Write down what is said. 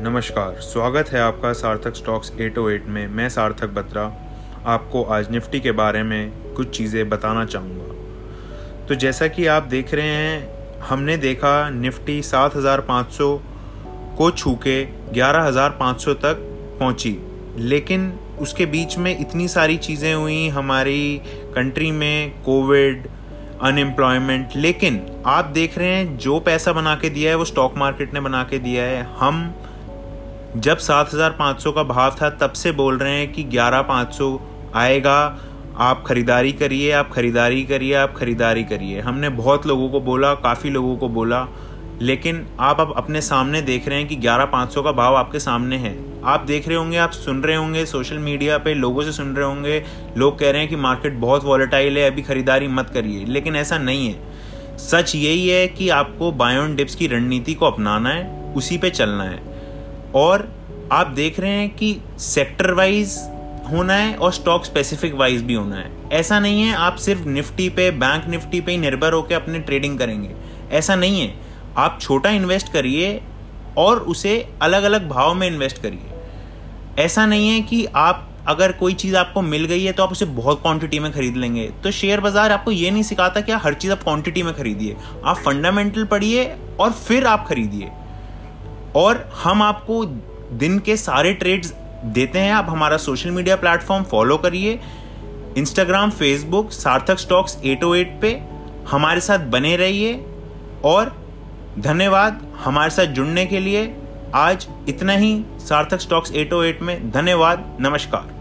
नमस्कार स्वागत है आपका सार्थक स्टॉक्स 808 में। मैं सार्थक बत्रा आपको आज निफ्टी के बारे में कुछ चीज़ें बताना चाहूँगा। तो जैसा कि आप देख रहे हैं हमने देखा निफ्टी 7,500 को छू के 11,500 तक पहुँची। लेकिन उसके बीच में इतनी सारी चीज़ें हुई हमारी कंट्री में कोविड अनएम्प्लॉयमेंट लेकिन आप देख रहे हैं जो पैसा बना के दिया है वो स्टॉक मार्केट ने बना के दिया है। हम जब 7,500 का भाव था तब से बोल रहे हैं कि 11,500 आएगा। आप खरीदारी करिए आप खरीदारी करिए आप खरीदारी करिए। हमने बहुत लोगों को बोला काफ़ी लोगों को बोला लेकिन आप अब अपने सामने देख रहे हैं कि 11,500 का भाव आपके सामने है। आप देख रहे होंगे आप सुन रहे होंगे सोशल मीडिया पे लोगों से सुन रहे होंगे। लोग कह रहे हैं कि मार्केट बहुत वॉलेटाइल है अभी खरीदारी मत करिए। लेकिन ऐसा नहीं है। सच यही है कि आपको बायोन डिप्स की रणनीति को अपनाना है उसी पे चलना है। और आप देख रहे हैं कि सेक्टर वाइज होना है और स्टॉक स्पेसिफिक वाइज भी होना है। ऐसा नहीं है आप सिर्फ़ निफ्टी पे बैंक निफ्टी पे ही निर्भर होकर अपने ट्रेडिंग करेंगे। ऐसा नहीं है। आप छोटा इन्वेस्ट करिए और उसे अलग अलग भाव में इन्वेस्ट करिए। ऐसा नहीं है कि आप, अगर कोई चीज़ आपको मिल गई है तो आप उसे बहुत क्वांटिटी में खरीद लेंगे। तो शेयर बाज़ार आपको ये नहीं सिखाता कि हर चीज़ आप क्वांटिटी में खरीदिए। आप फंडामेंटल पढ़िए और फिर आप खरीदिए। और हम आपको दिन के सारे ट्रेड्स देते हैं। आप हमारा सोशल मीडिया प्लेटफॉर्म फॉलो करिए। इंस्टाग्राम फेसबुक सार्थक स्टॉक्स 808 पे हमारे साथ बने रहिए। और धन्यवाद हमारे साथ जुड़ने के लिए। आज इतना ही। सार्थक स्टॉक्स 808 में धन्यवाद। नमस्कार।